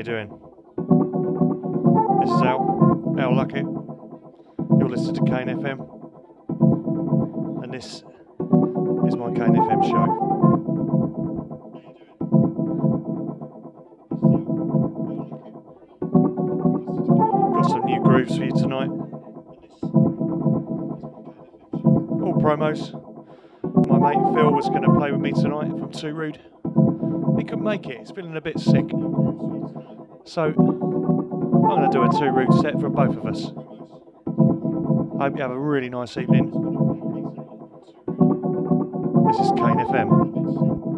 You doing? This is Al, Al Luckett. You're listening to Kane FM. And this is my Kane FM show. Got some new grooves for you tonight. All promos. My mate Phil was going to play with me tonight from Too Rude. He couldn't make it, he's feeling a bit sick. So I'm going to do a Too Rude set for both of us. I hope you have a really nice evening. This is Kane FM.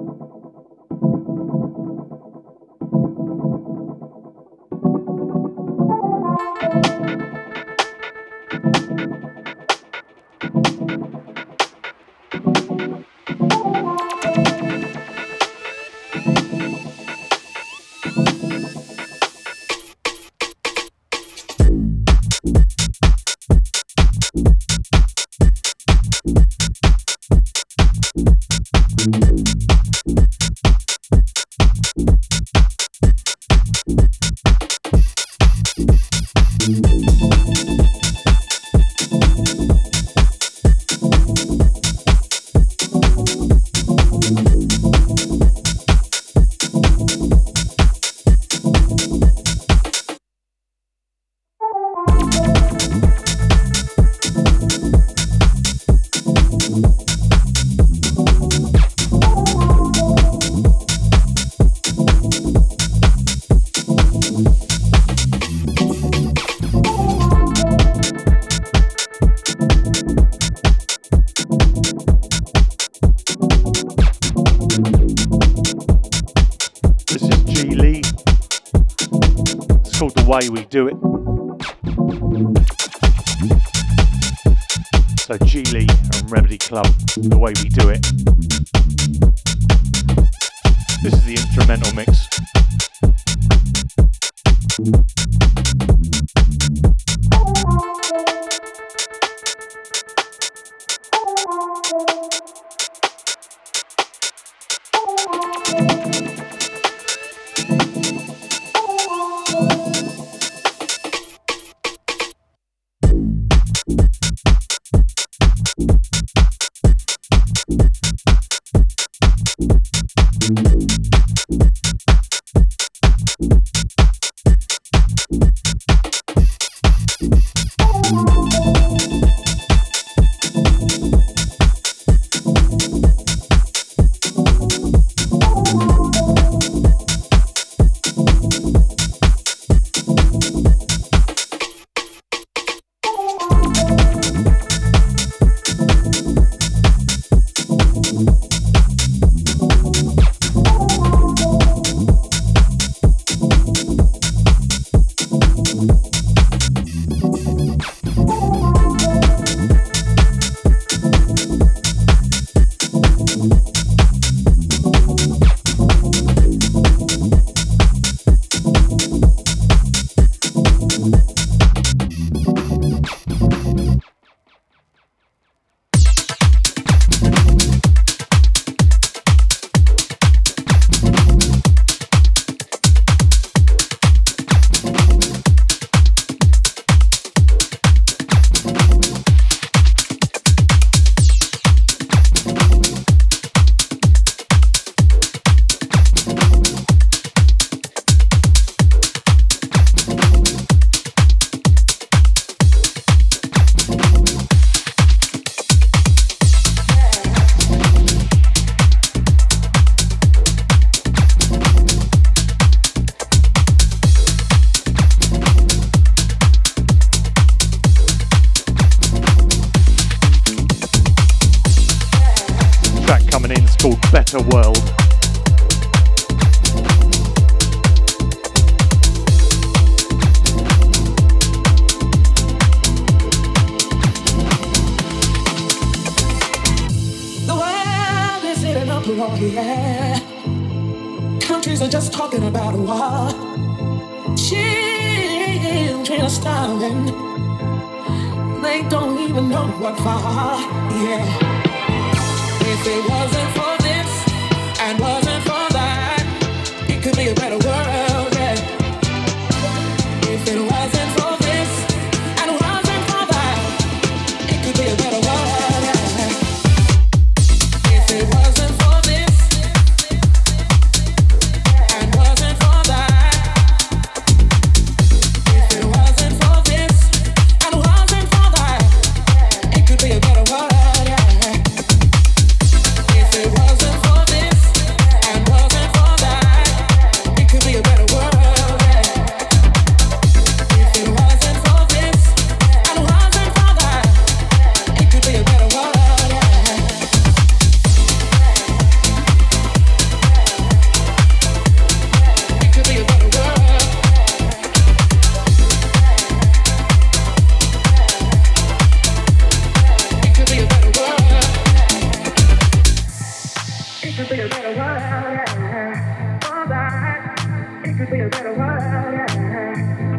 It could be a better world, yeah.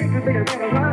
It could be a better world.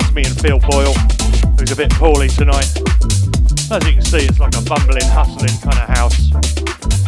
That's me and Phil Boyle, who's a bit poorly tonight. As you can see, it's like a bumbling, hustling kind of house.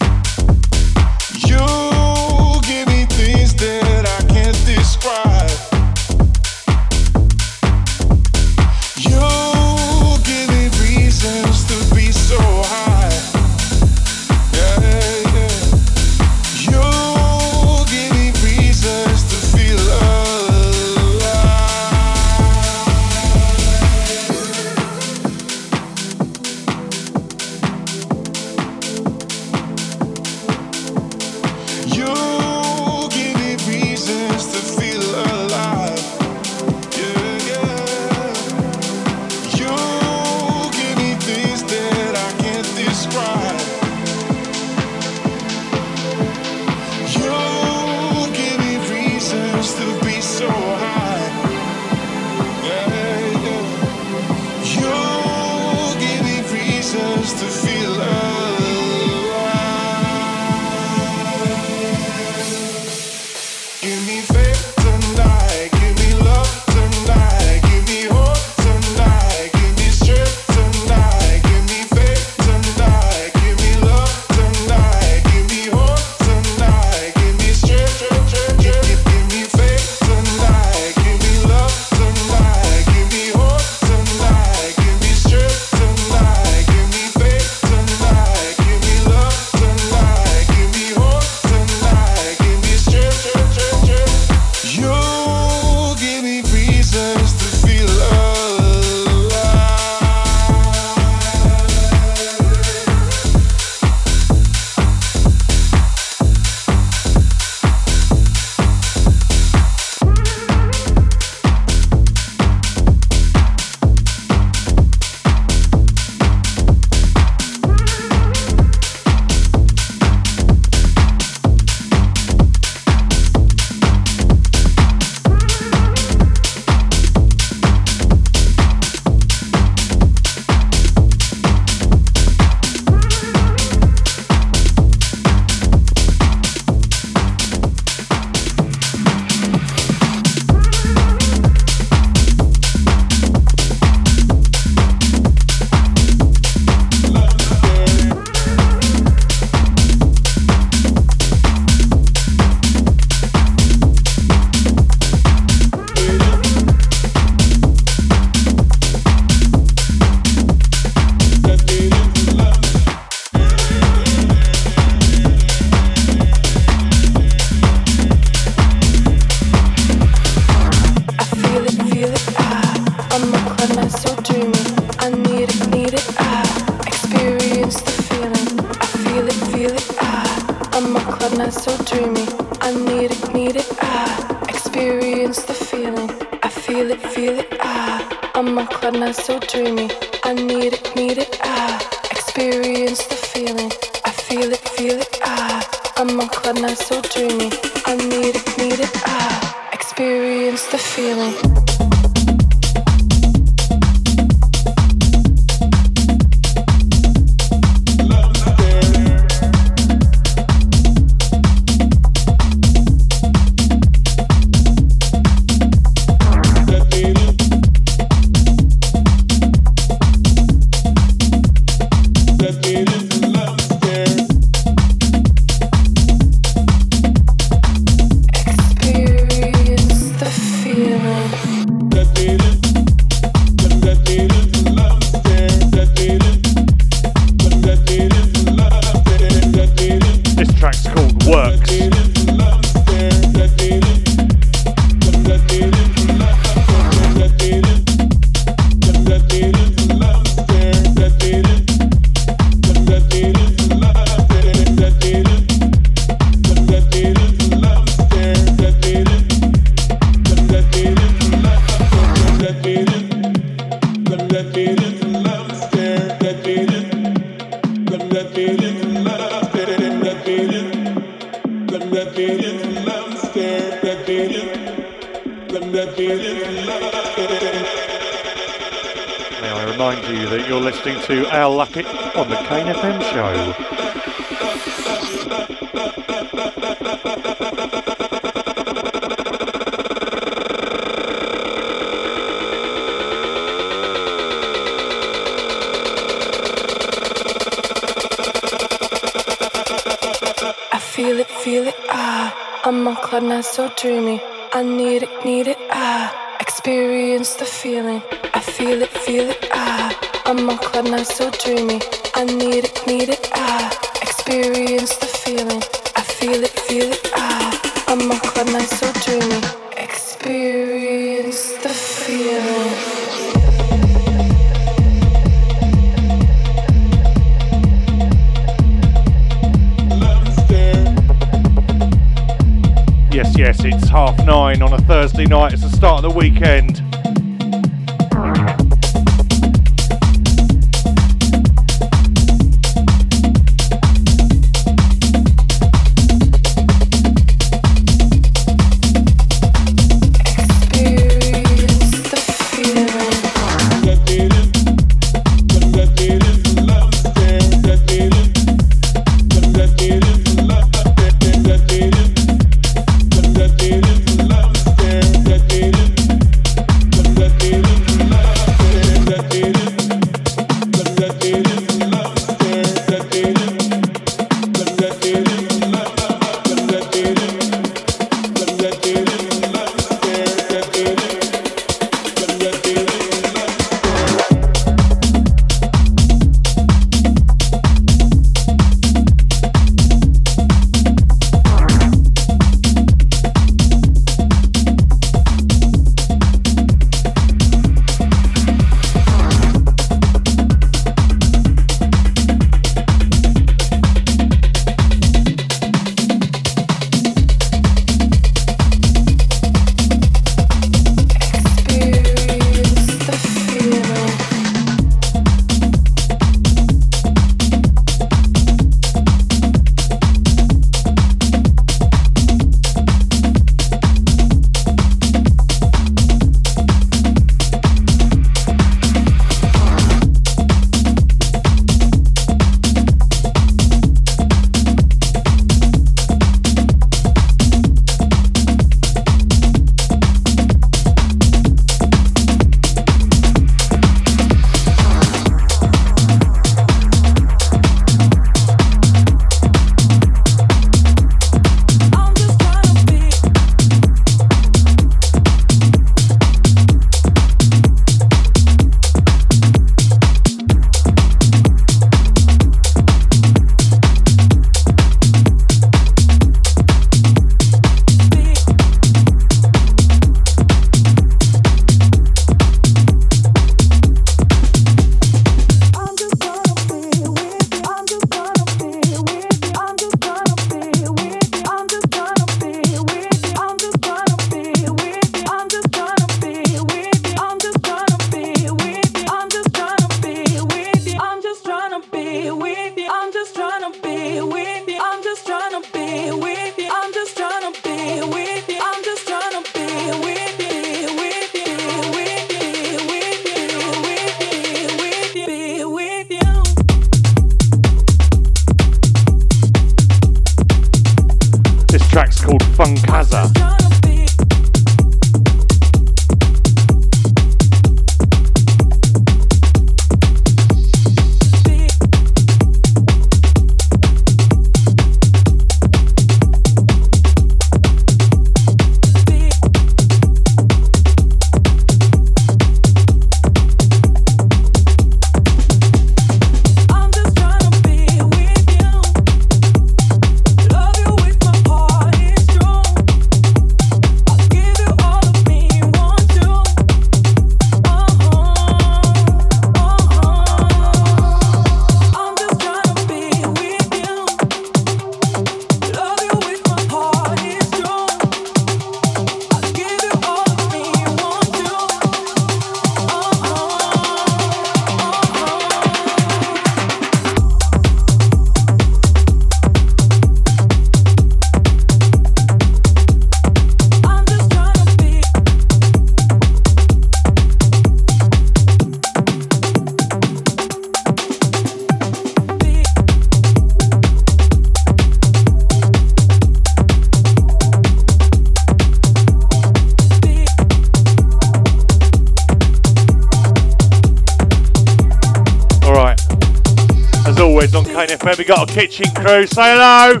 We got a kitchen crew. Say hello.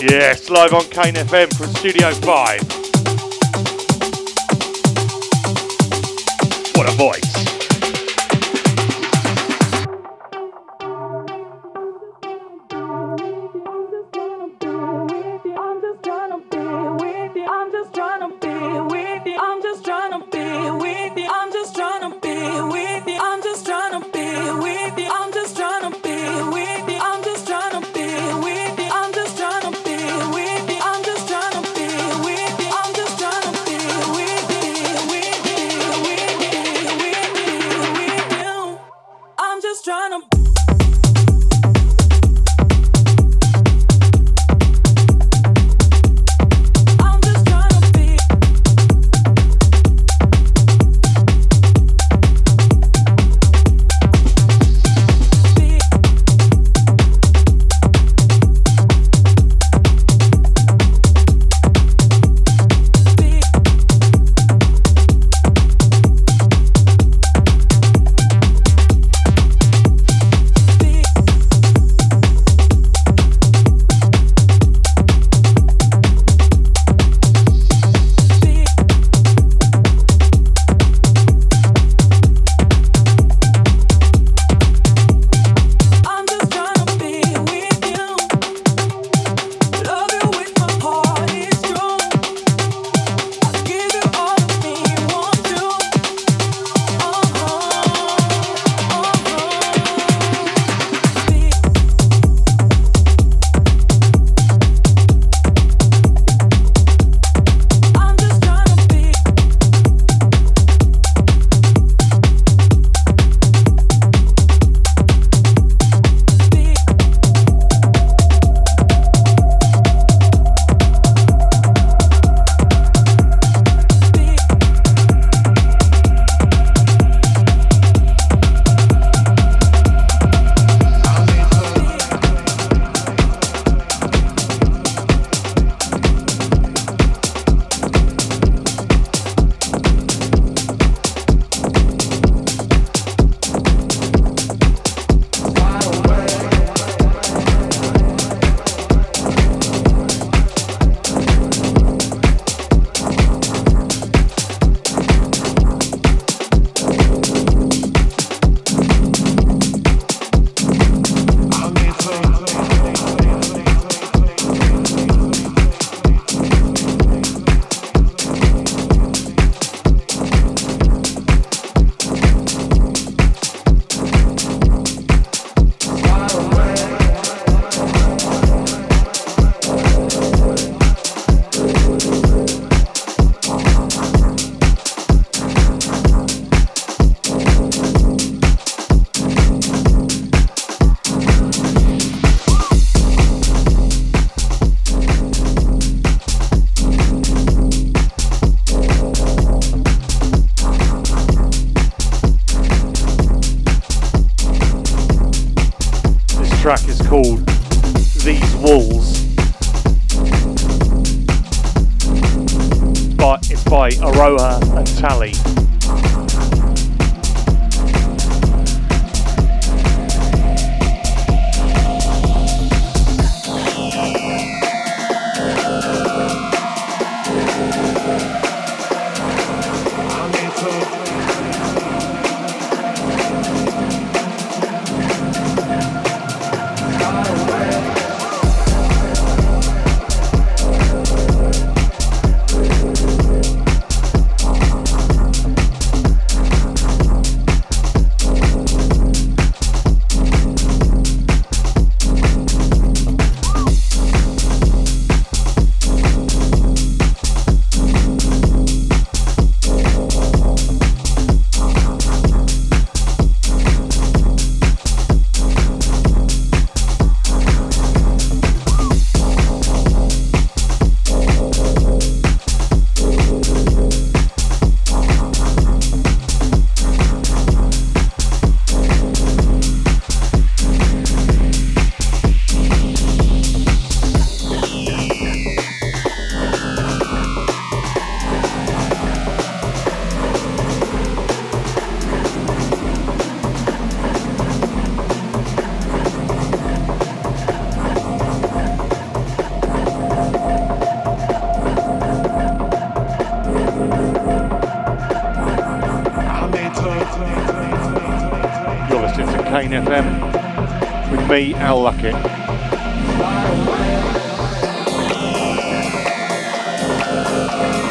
Yes, live on Kane FM from Studio 5.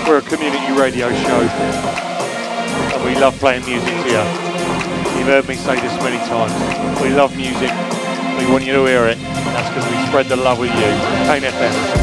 We're a community radio show and we love playing music here. You've heard me say this many times. We love music. We want you to hear it. That's because we spread the love with you. Kane FM.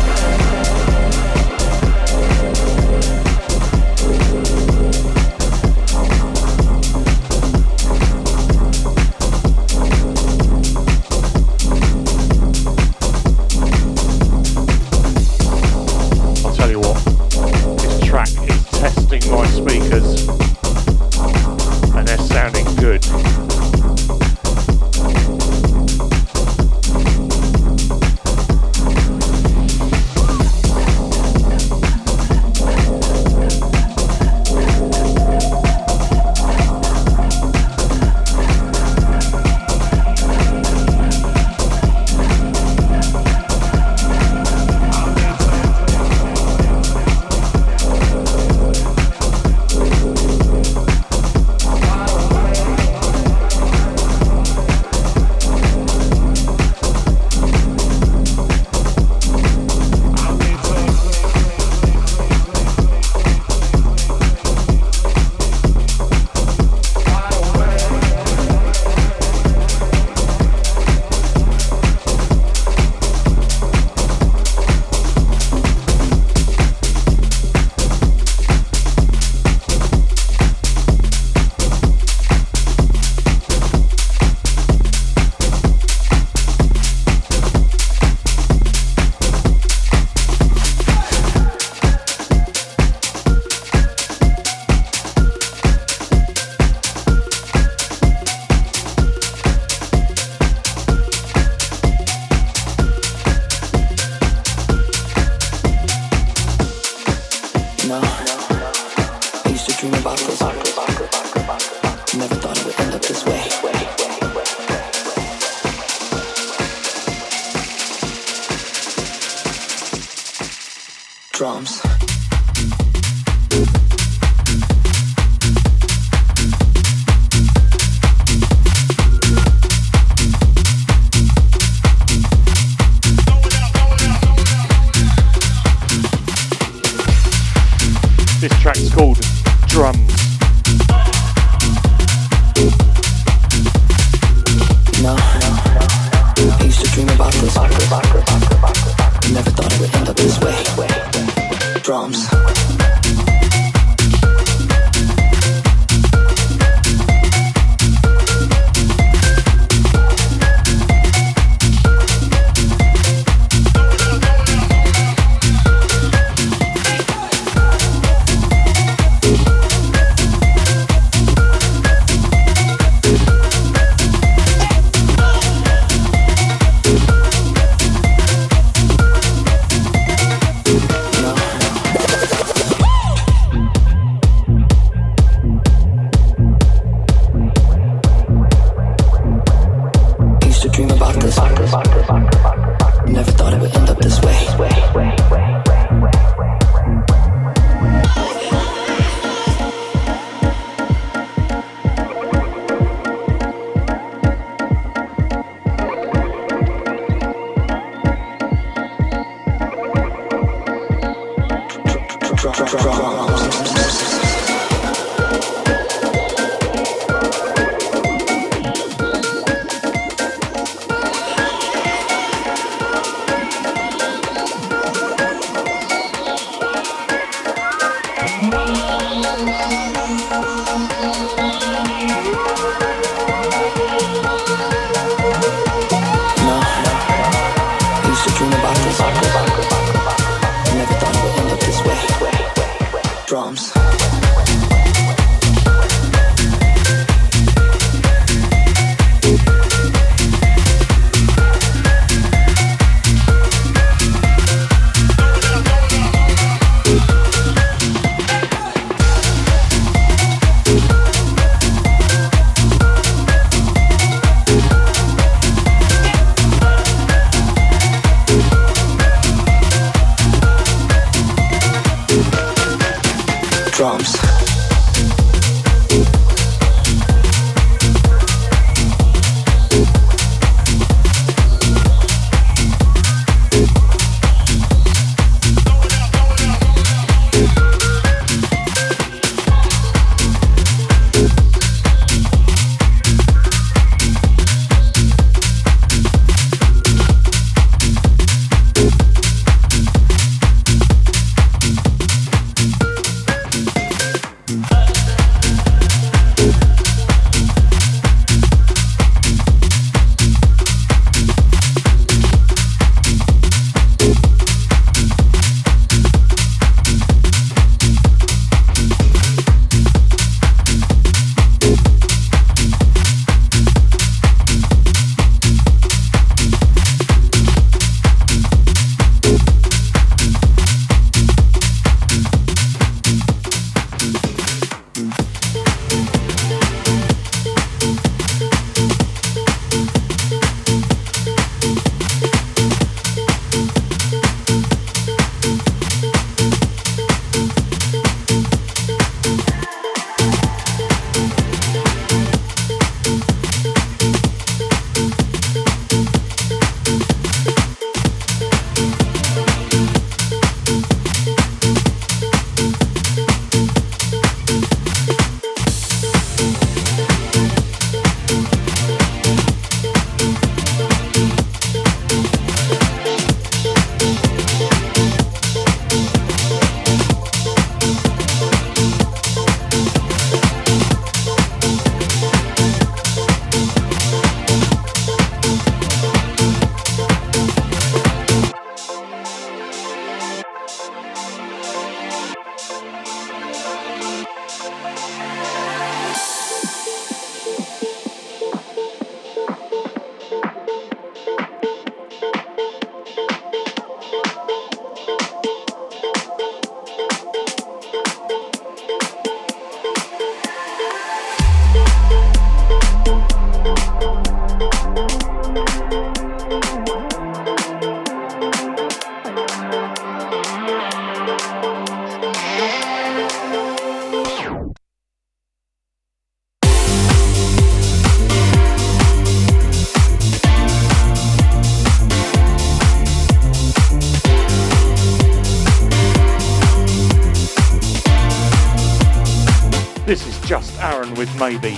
Aaron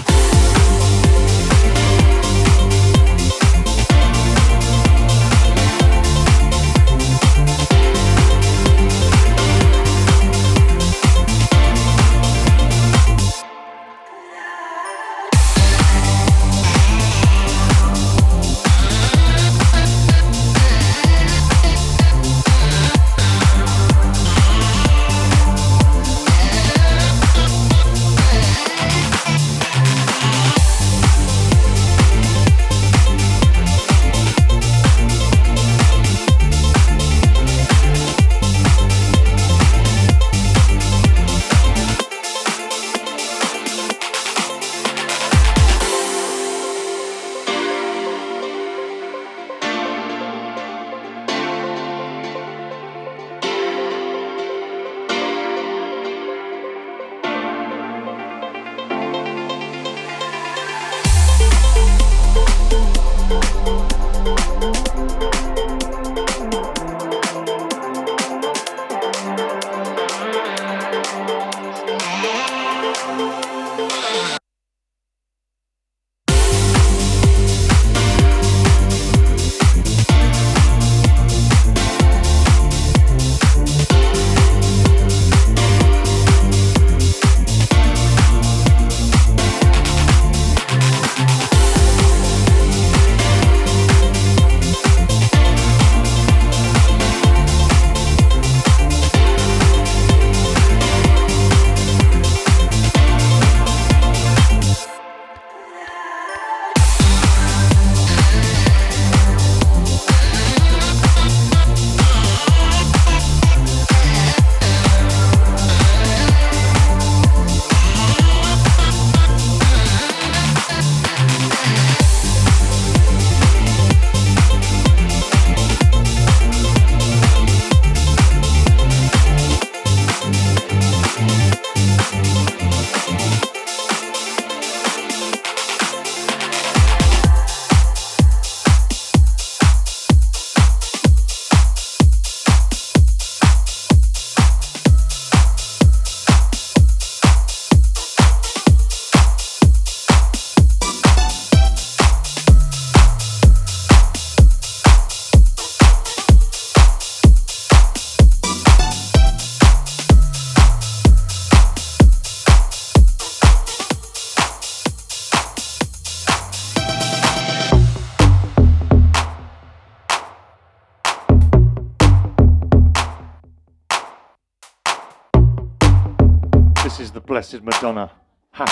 with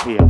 Maybe.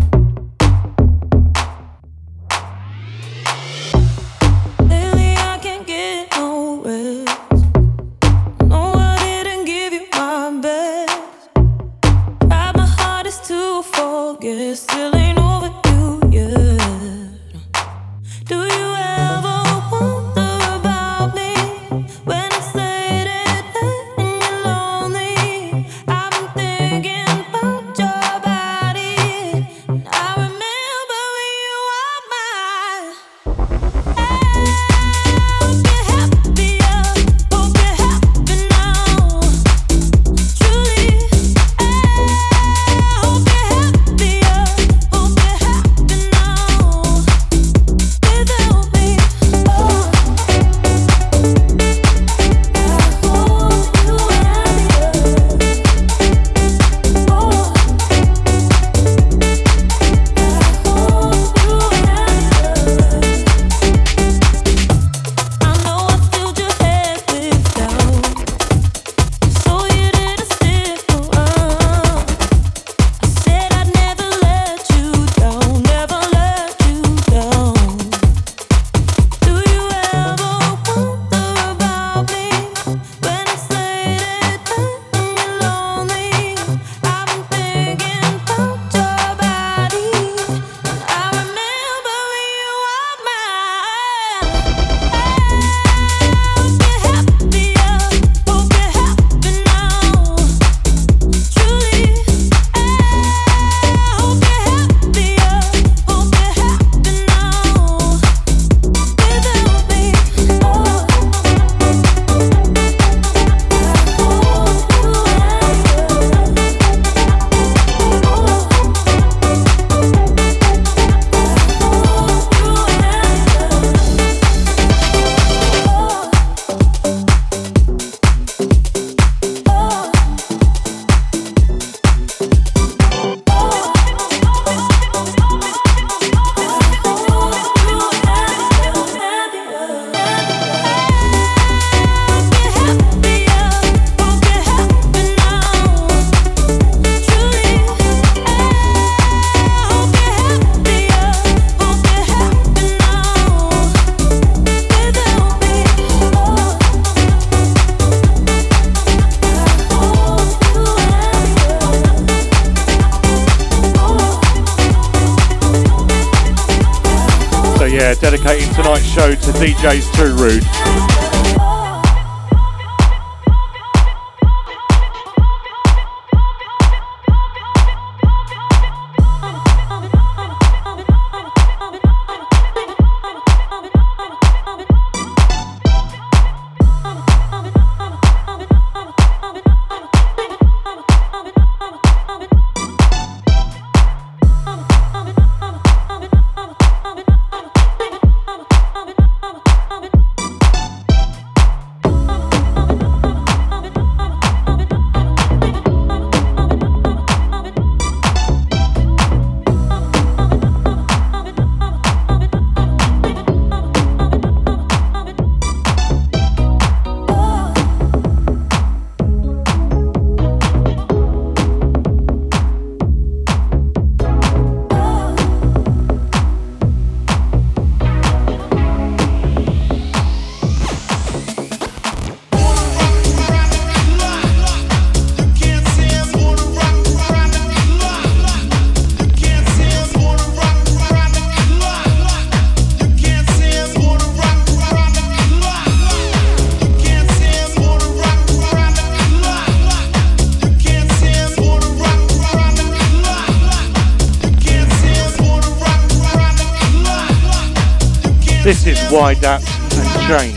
Why adapt and change.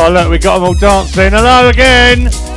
Oh look, we got them all dancing. Hello again.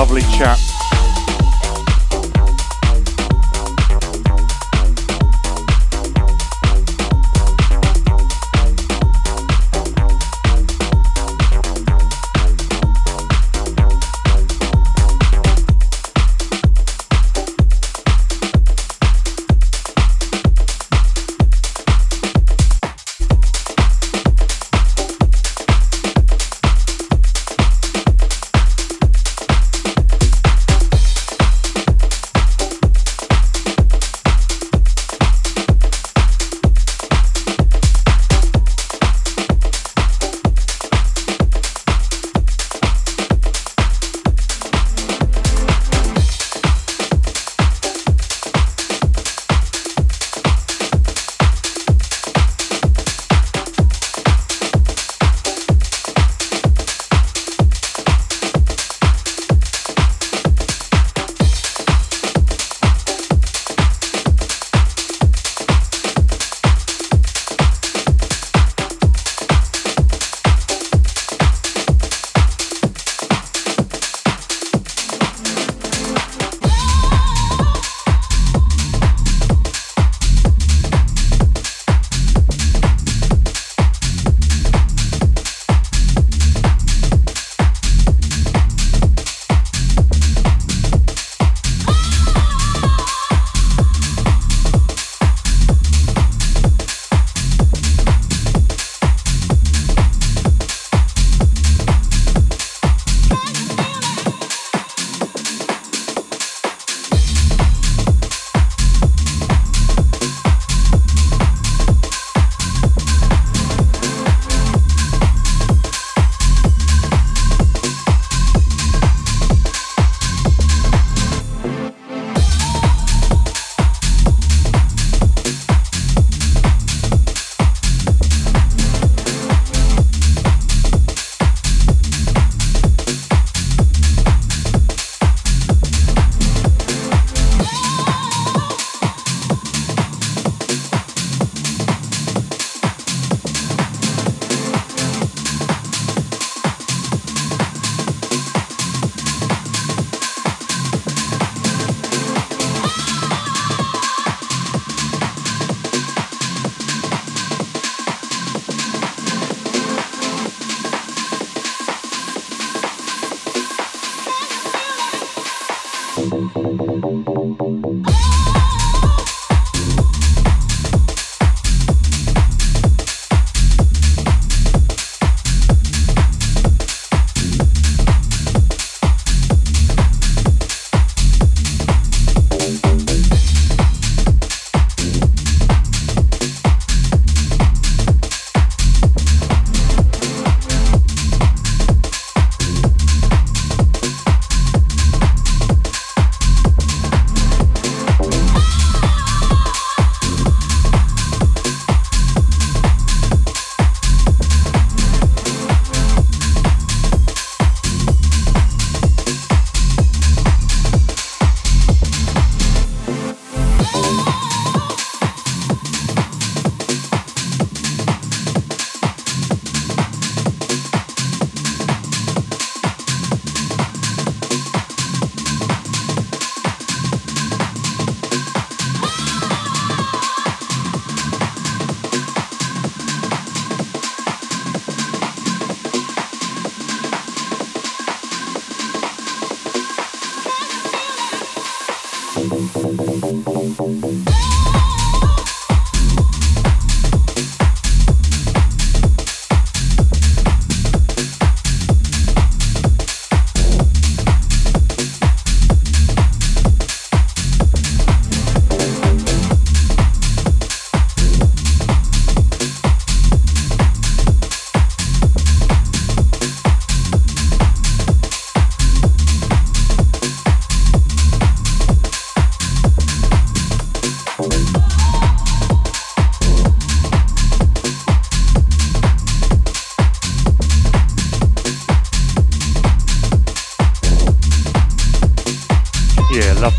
lovely chat.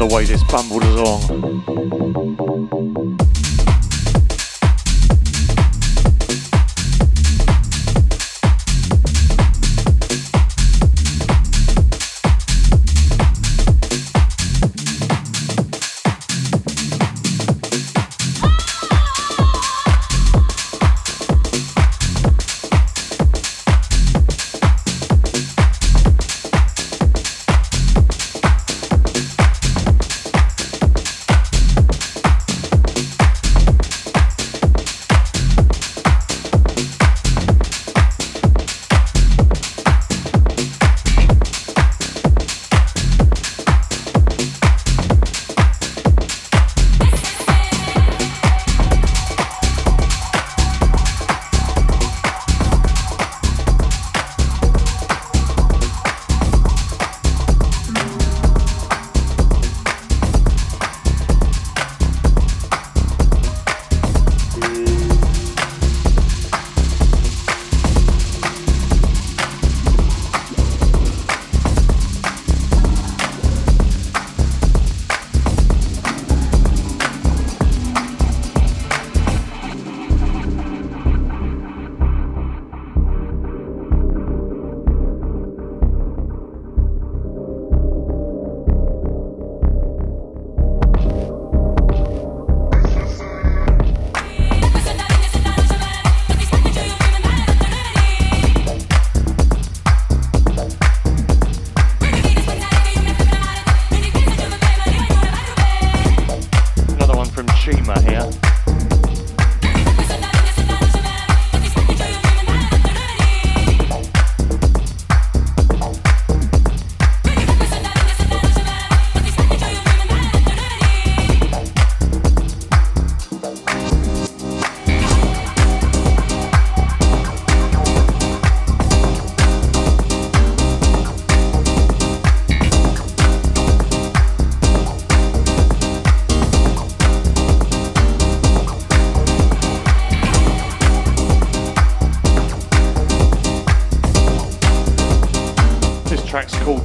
the way this bum.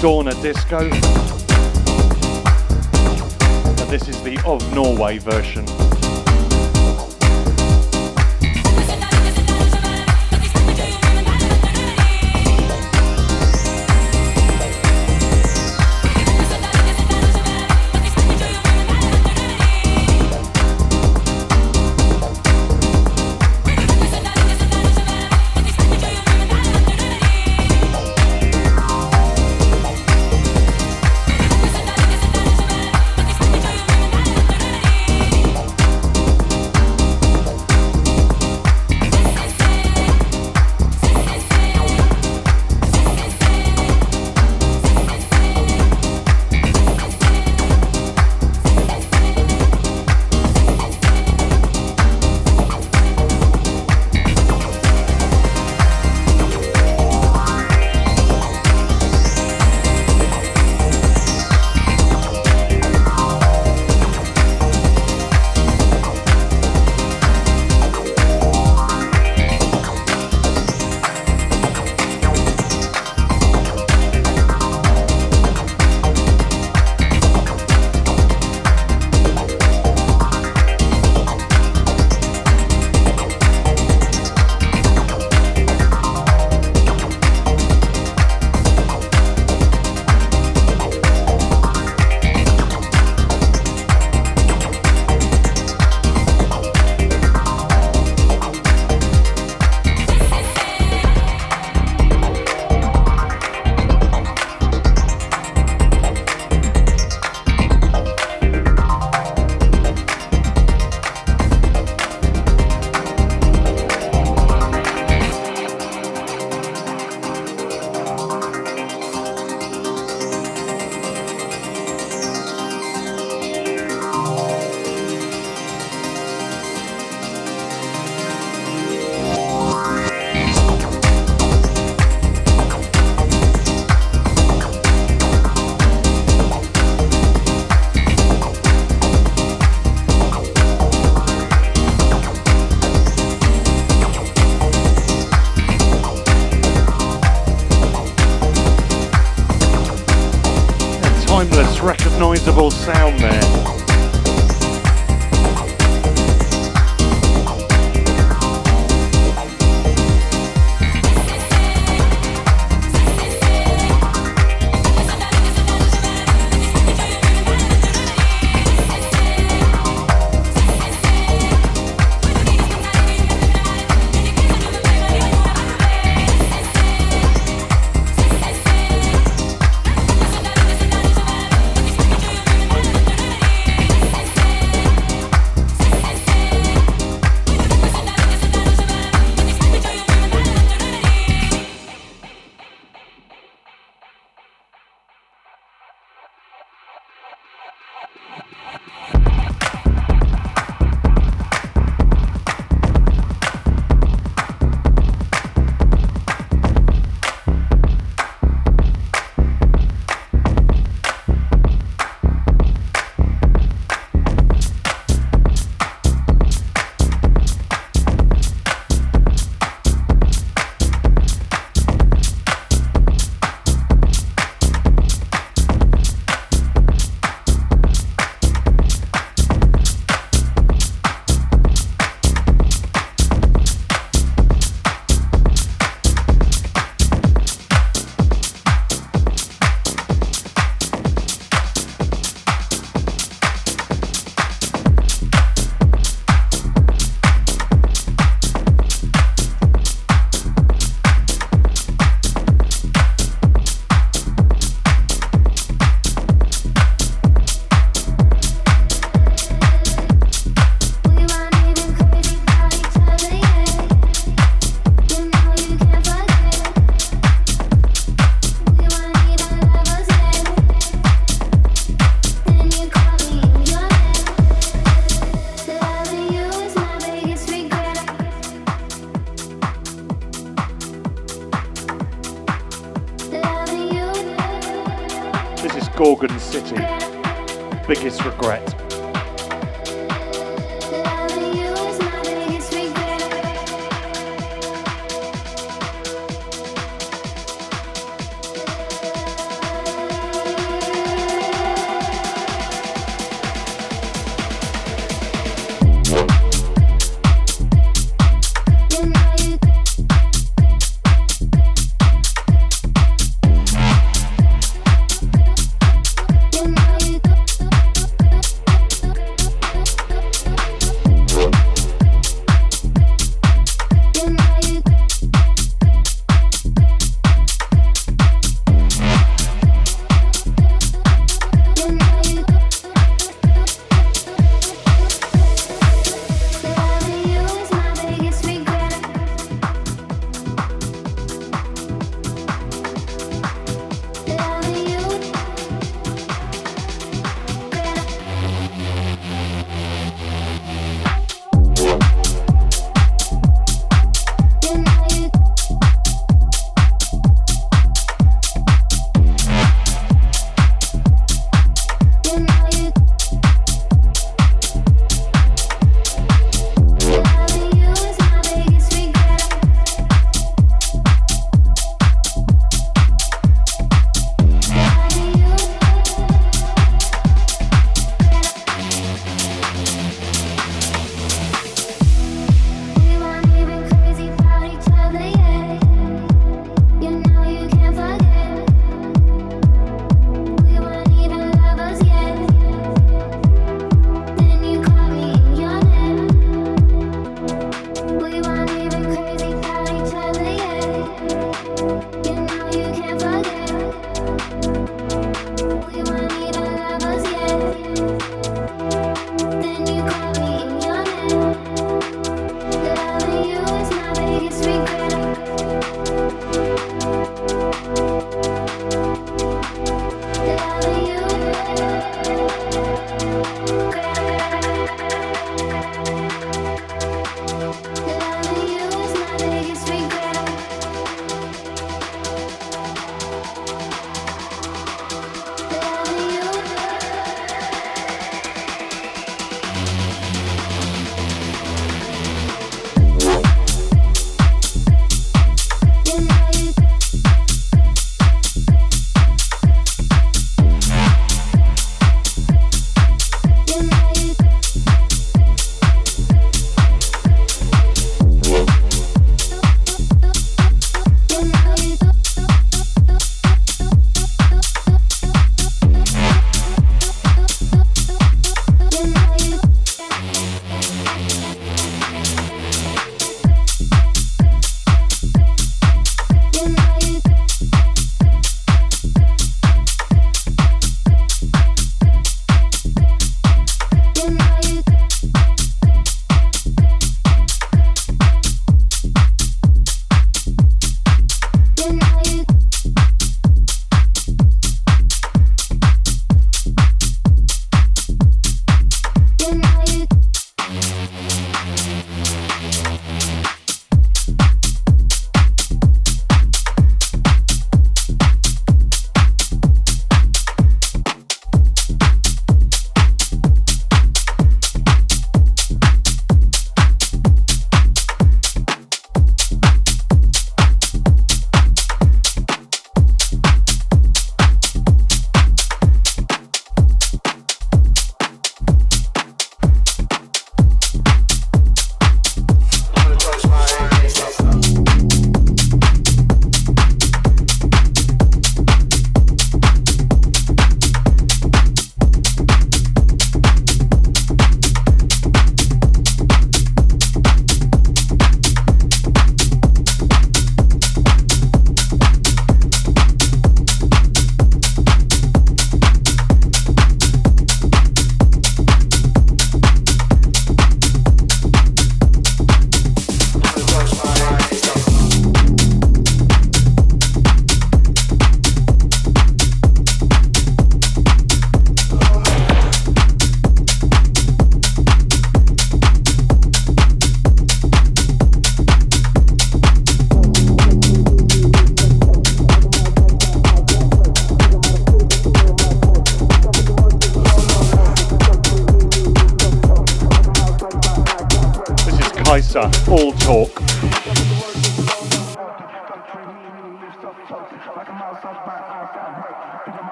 Dorna Disco. And this is the Of Norway version. recognisable sound there.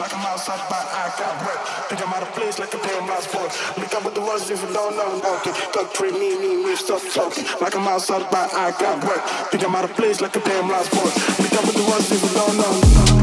Like I'm outside by I got wet. Think I'm out of place like a damn lost boy. Link up with the ones if you don't know. Okay, cut pre me, me, me, stuff talking. Like I'm outside by I got wet. Think I'm out of place like a lost boy. Link up with the ones if you don't know.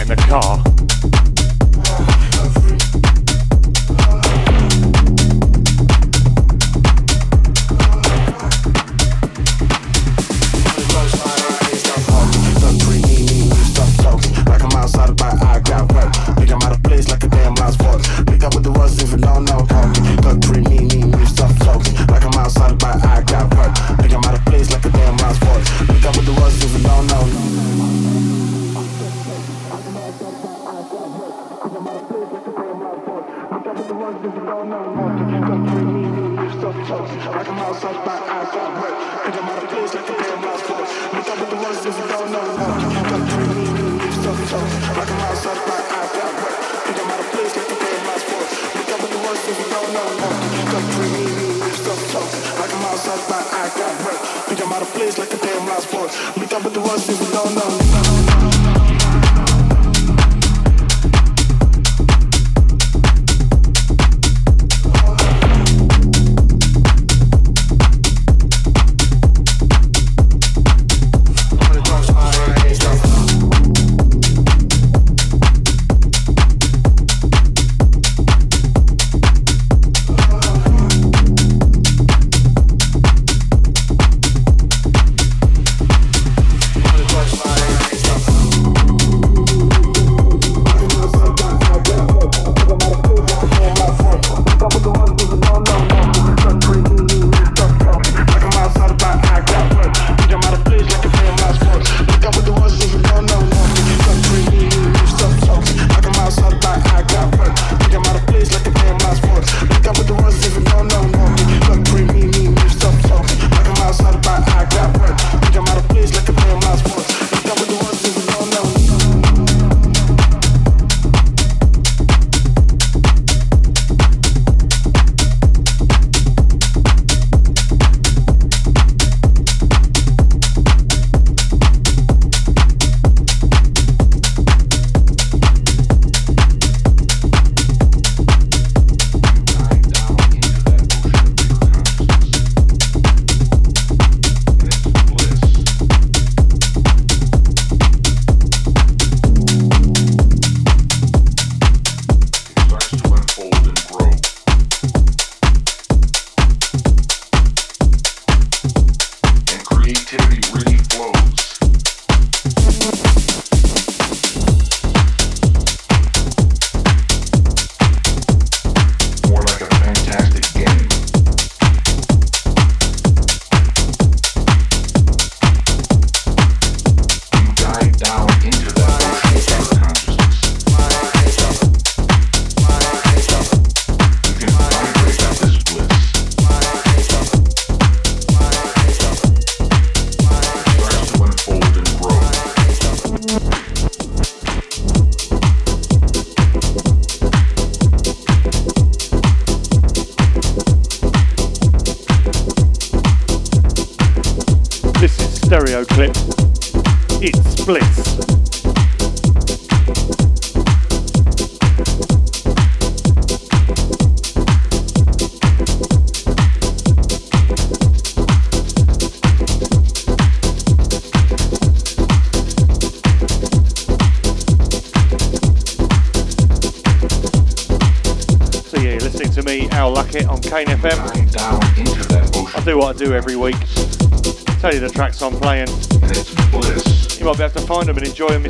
In the car.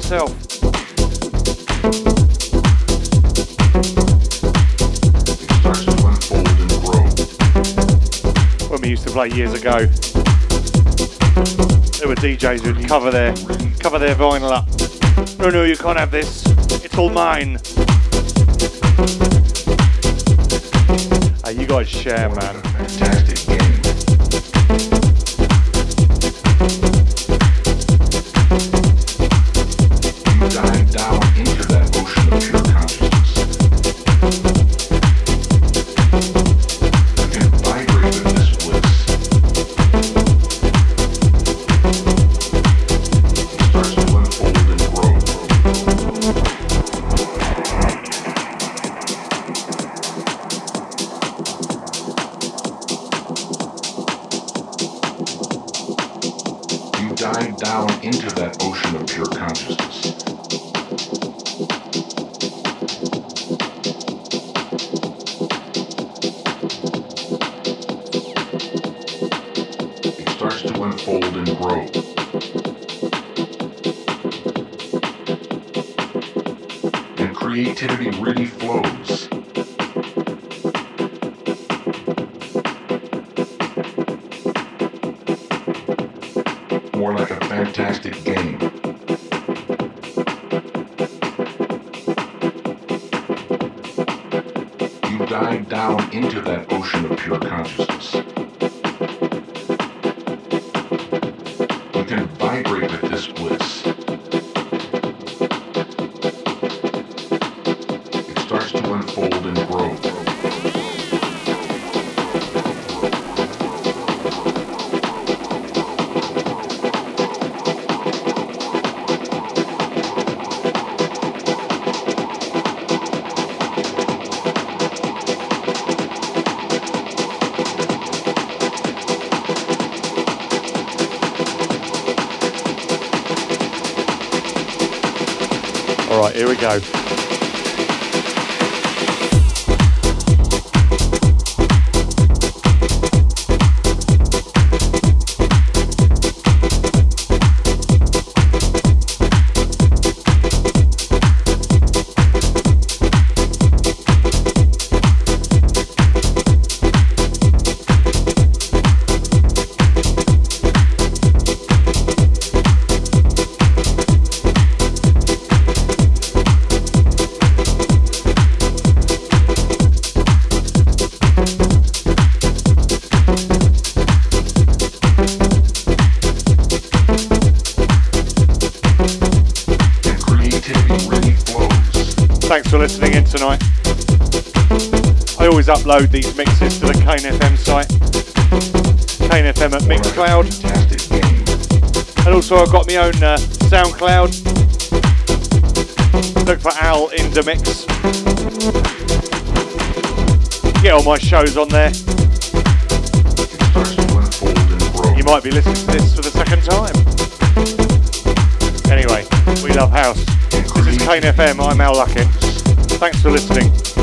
Yourself. When we used to play years ago. There were DJs who'd cover their cover their vinyl up. No, no, you can't have this. It's all mine. Hey, you guys share, man. Here we go. Upload these mixes to the Kane FM site. Kane FM at Mixcloud. And also I've got my own uh, SoundCloud. Look for Al in the Mix. Get all my shows on there. You might be listening to this for the second time. Anyway, we love house. This is Kane FM, I'm Al Luckin. Thanks for listening.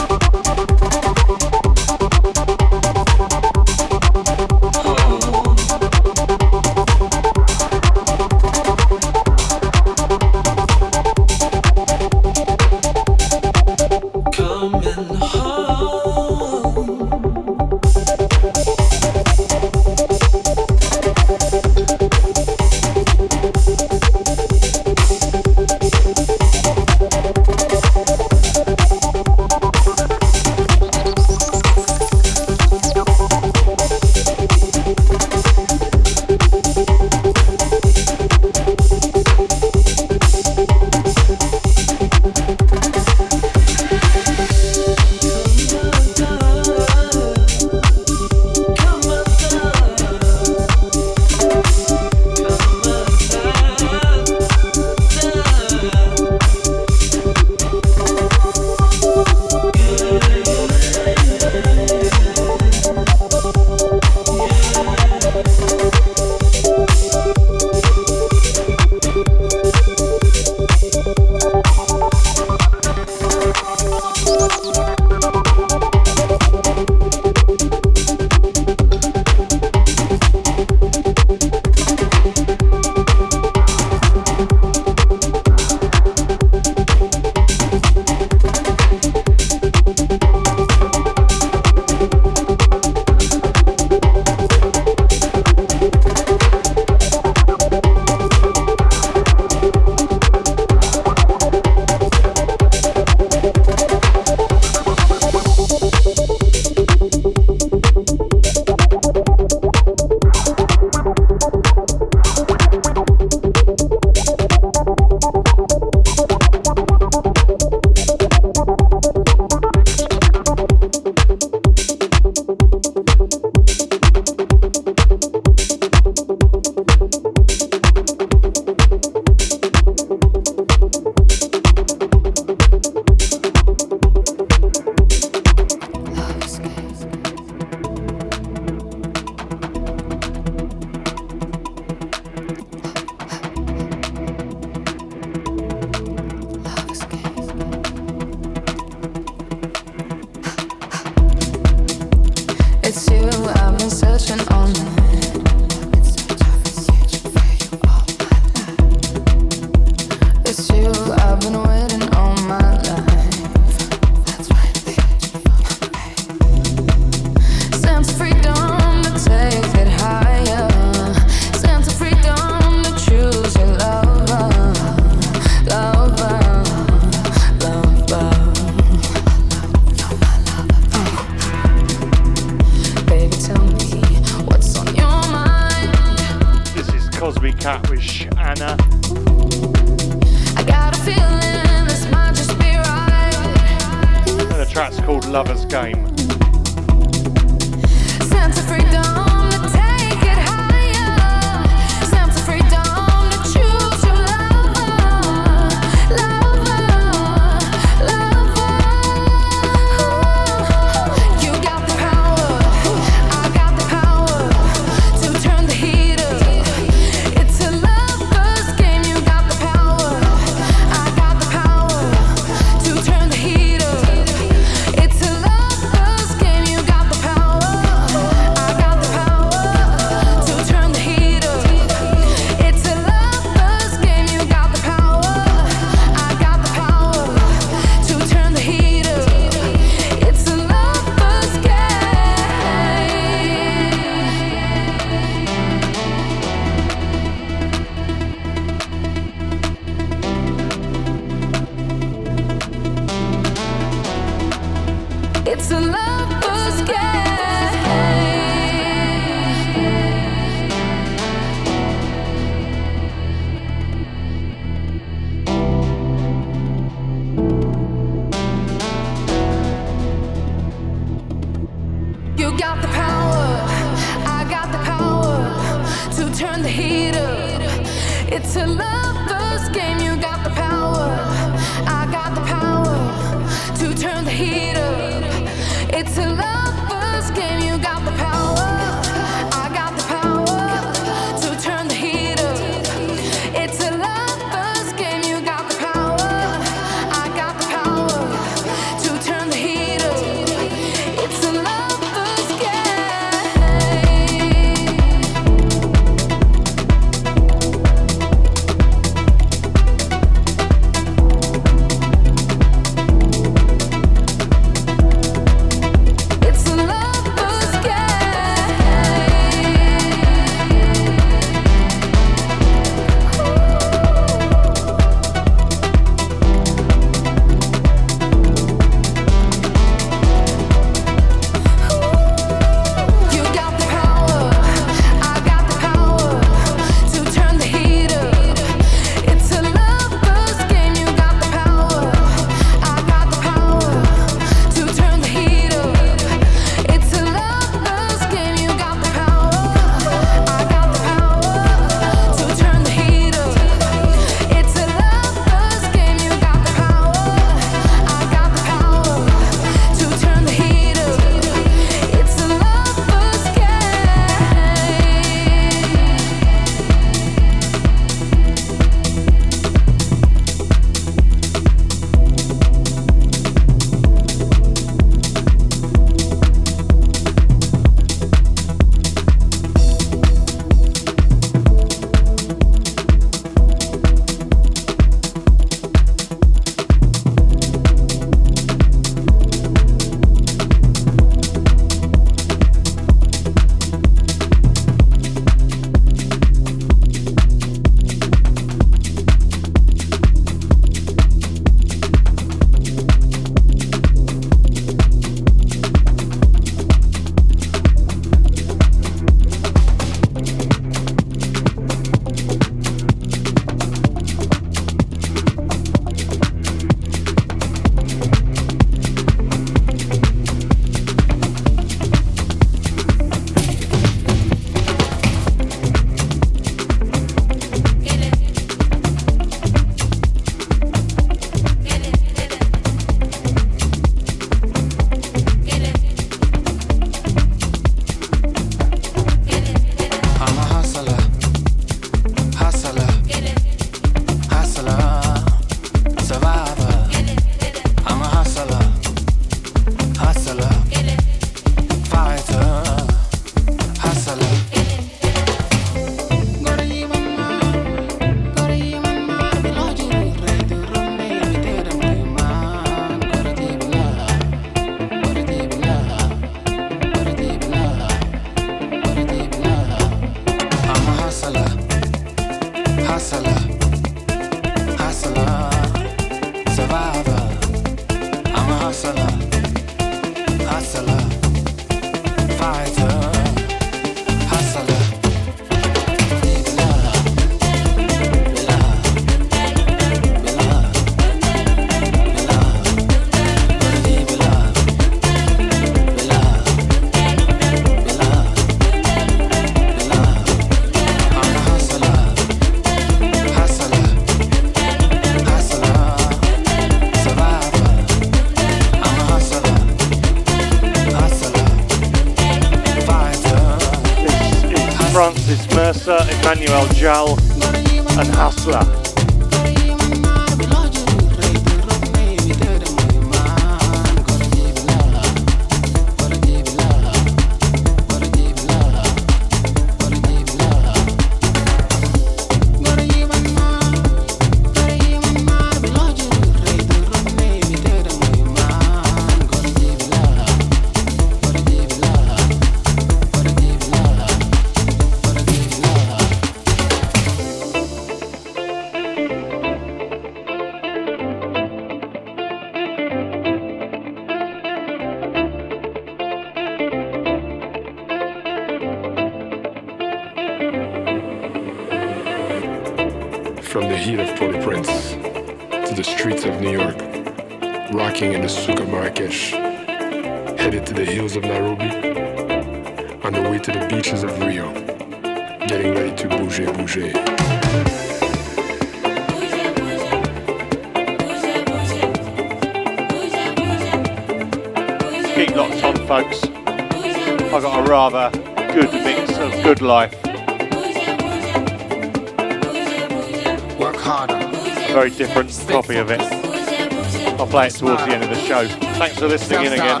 Show. Thanks for listening in again.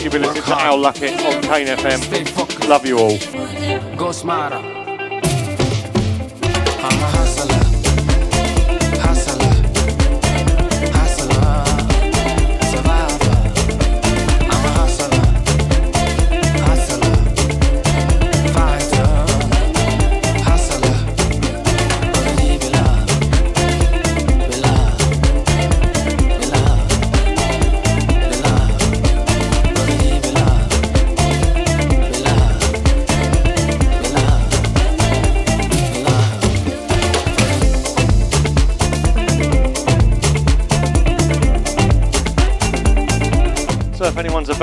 You've been listening to Al Luckett on Kane FM. Love you all. Go smarter.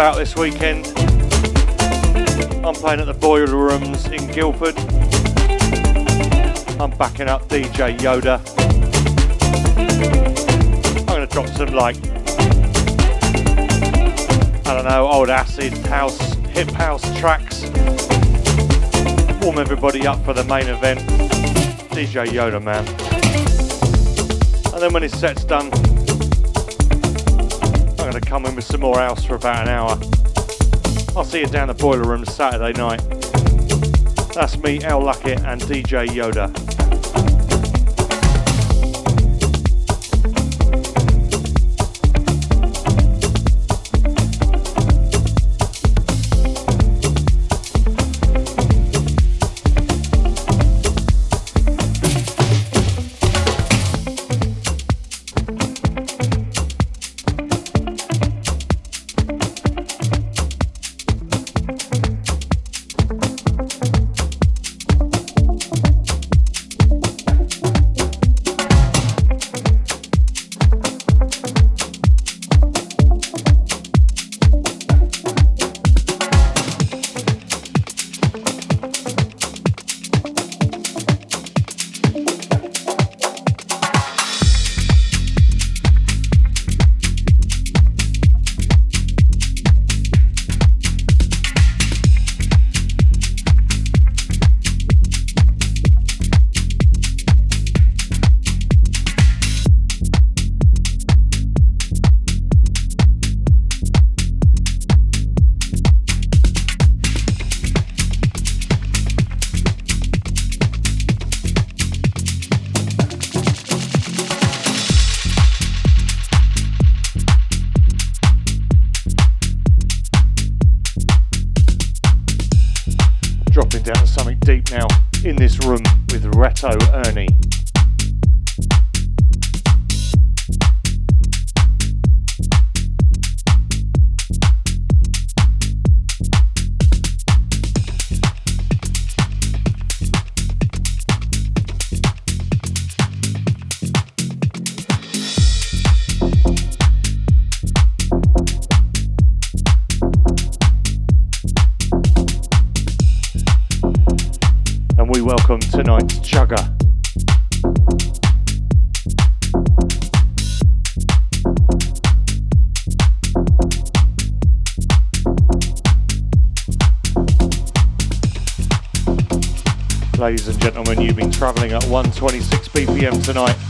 About this weekend. I'm playing at the Boiler Rooms in Guildford. I'm backing up DJ Yoda. I'm going to drop some like, I don't know, old acid house, hip house tracks. Warm everybody up for the main event. DJ Yoda, man. And then when his set's done, in with some more house for about an hour. I'll see you down the boiler room Saturday night. That's me, Al Luckett, and DJ Yoda. tonight.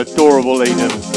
adorable Eden.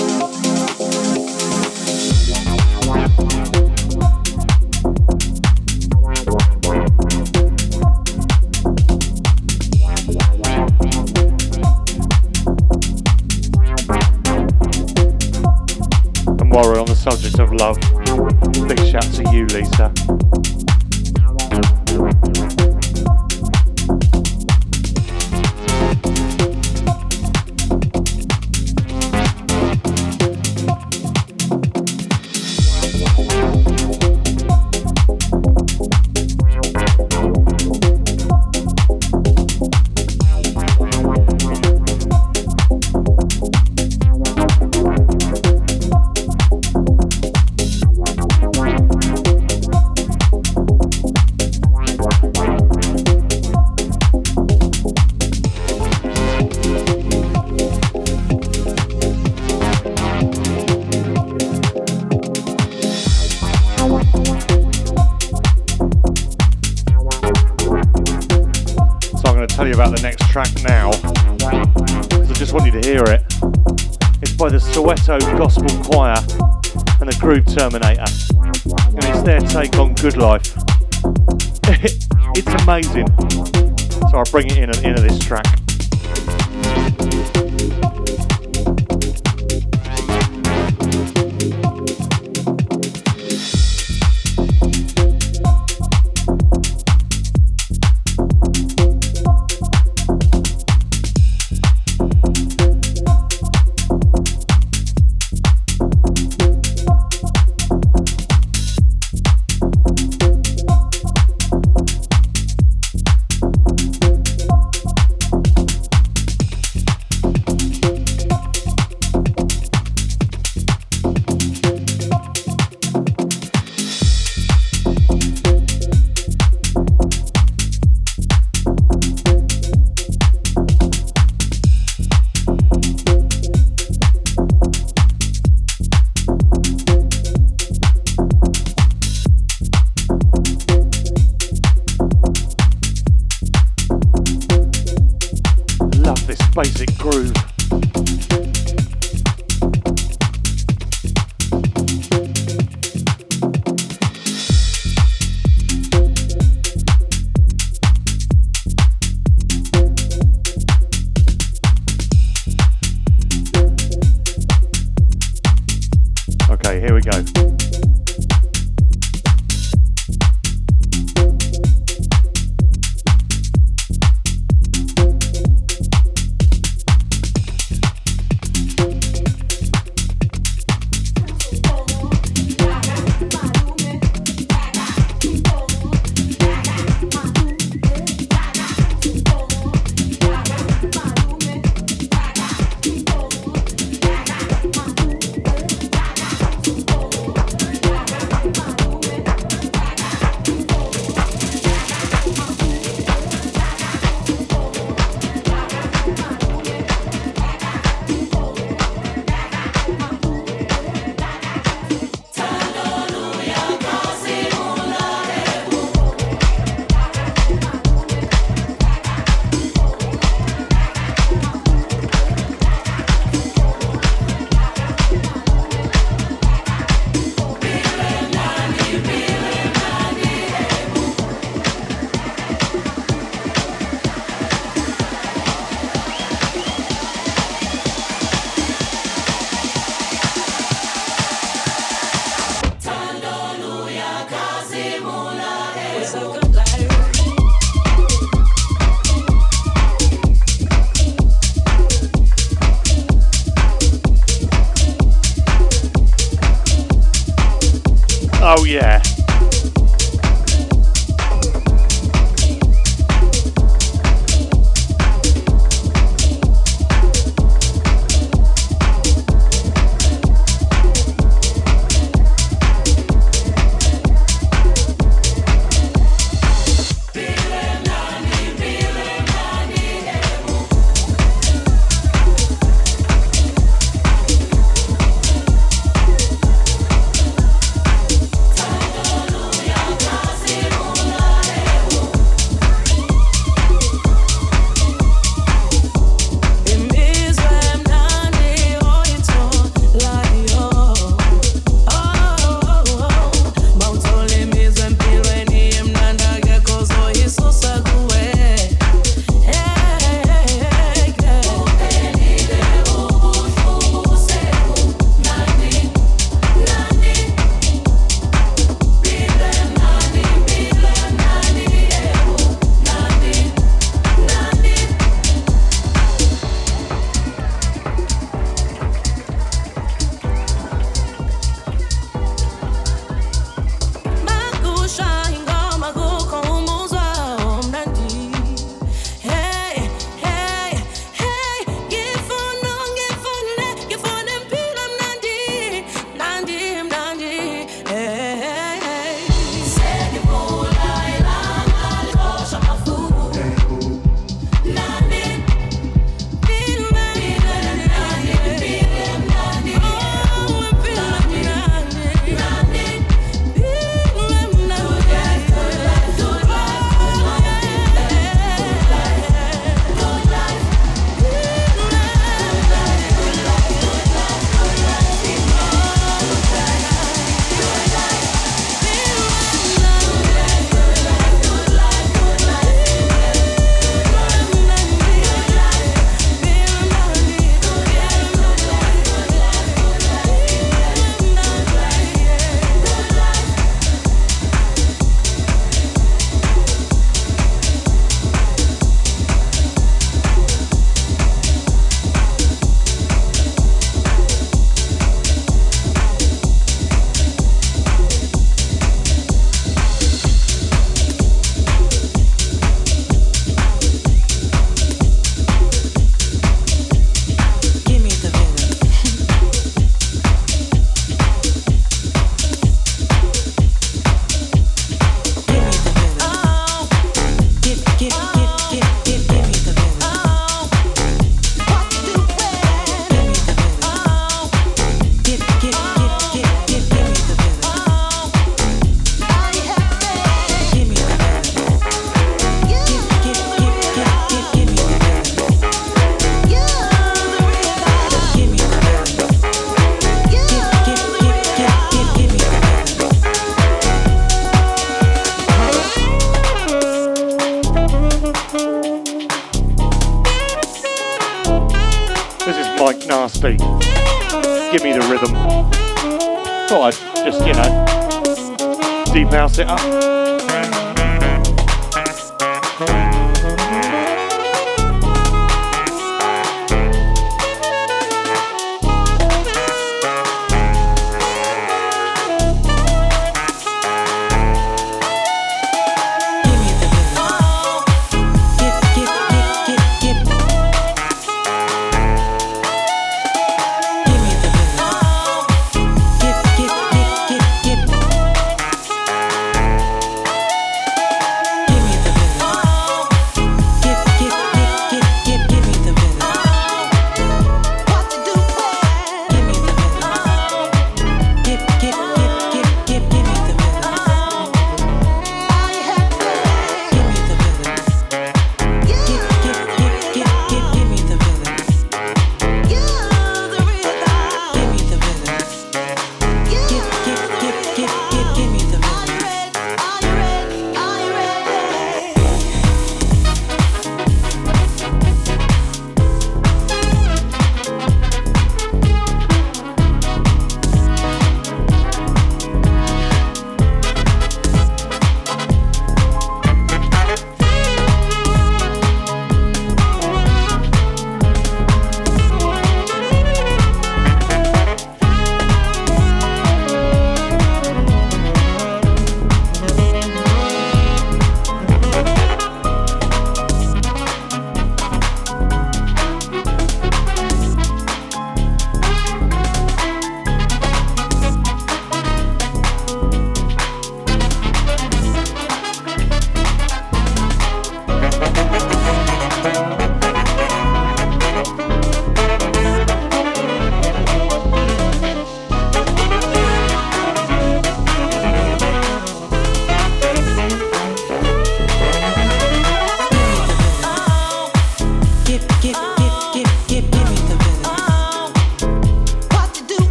Terminator, and it's their take on Good Life. it's amazing. So I bring it in at the end of this track. Assim, Chelsea. Oh.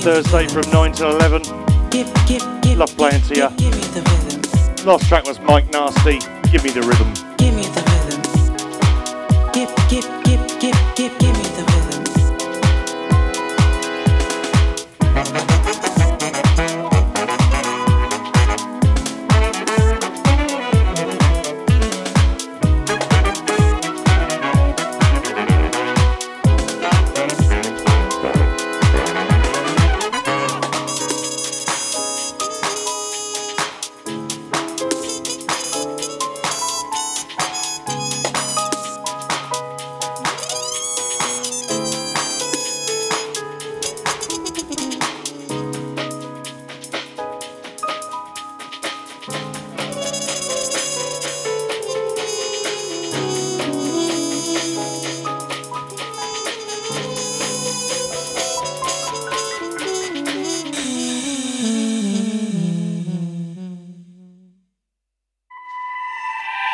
Thursday from 9 till 11. Love playing to you. Last track was Mike Nasty. Give me the rhythm.